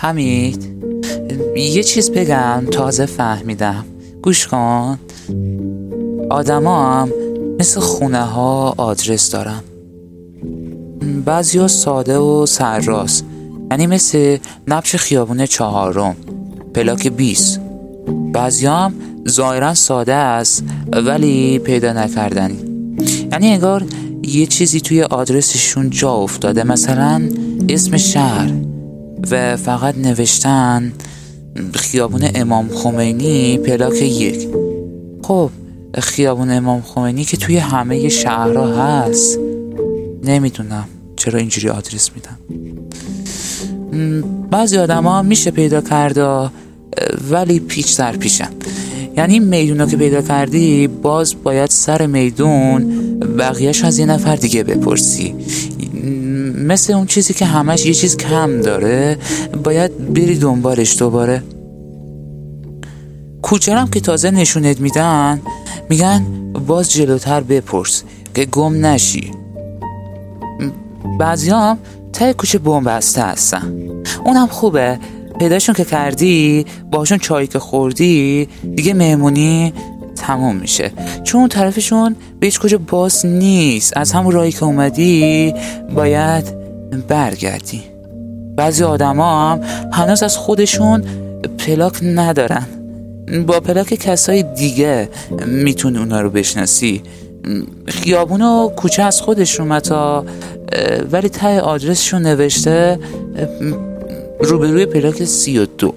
حمید یه چیز بگم تازه فهمیدم. گوش کن. آدما هم مثل خونه ها آدرس دارن. بعضی ها ساده و سرراست. یعنی مثل نبش خیابون چهارم. پلاک 20 بعضی هم ظاهرا ساده است ولی پیدا نکردنی. یعنی انگار یه چیزی توی آدرسشون جا افتاده. مثلا اسم شهر. و فقط نوشتن خیابون امام خمینی پلاک یک. خب خیابون امام خمینی که توی همه شهرها هست. نمی‌دونم چرا اینجوری آدرس میدن بعضی آدم ها میشه پیدا کرده ولی پیچ در پیشن. یعنی این میدون که پیدا کردی باز باید سر میدون بقیهش از یه نفر دیگه بپرسی. مثل اون چیزی که همش یه چیز کم داره باید بری دنبالش دوباره. کوچرم که تازه نشونت میدن میگن باز جلوتر بپرس که گم نشی. بعضی هم ته کوچه بسته هستن. اونم خوبه. پیداشون که کردی باشون چایی که خوردی دیگه مهمونی تموم میشه. چون اون طرفشون به هیچ کجا باز نیست. از همون راهی که اومدی باید برگردی. بعضی آدما هم هنوز از خودشون پلاک ندارن. با پلاک کسای دیگه می‌تونی اونا رو بشناسی. خیابون و کوچه از خودشون متا ولی ته آدرسشون نوشته روبروی پلاک سی و دو.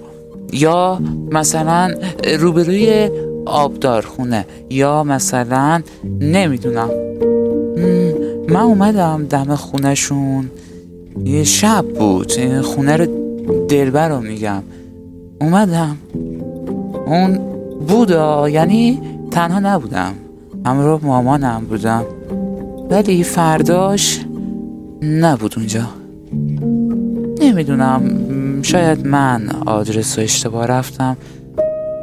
یا مثلا روبروی آبدارخونه یا مثلا نمی‌دونم. من اومدم دم خونهشون. یه شب بود. خونه رو دلبر رو میگم. اومدم. اون بودا یعنی تنها نبودم. همراه مامانم بودم. ولی فرداش نبود اونجا. نمی‌دونم. شاید من آدرس رو اشتباه رفتم.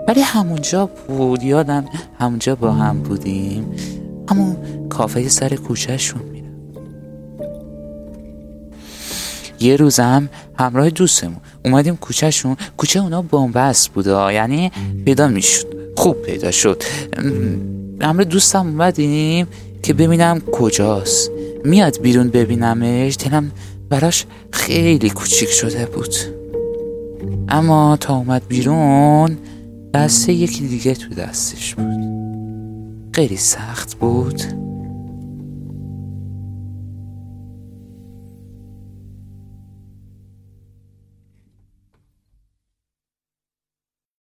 ولی همونجا بود یادم همونجا با هم بودیم. همون کافه سر کوچهشون میرم یه روزم همراه دوستمون اومدیم کوچهشون. کوچه اونا بنبست بوده یعنی پیدا می‌شد. خوب پیدا شد. همراه دوستم اومدیم که ببینم کجاست. میاد بیرون ببینمش دلم براش خیلی کوچیک شده بود. اما تا اومد بیرون دسته یکی دیگه تو دستش بود. خیلی سخت بود.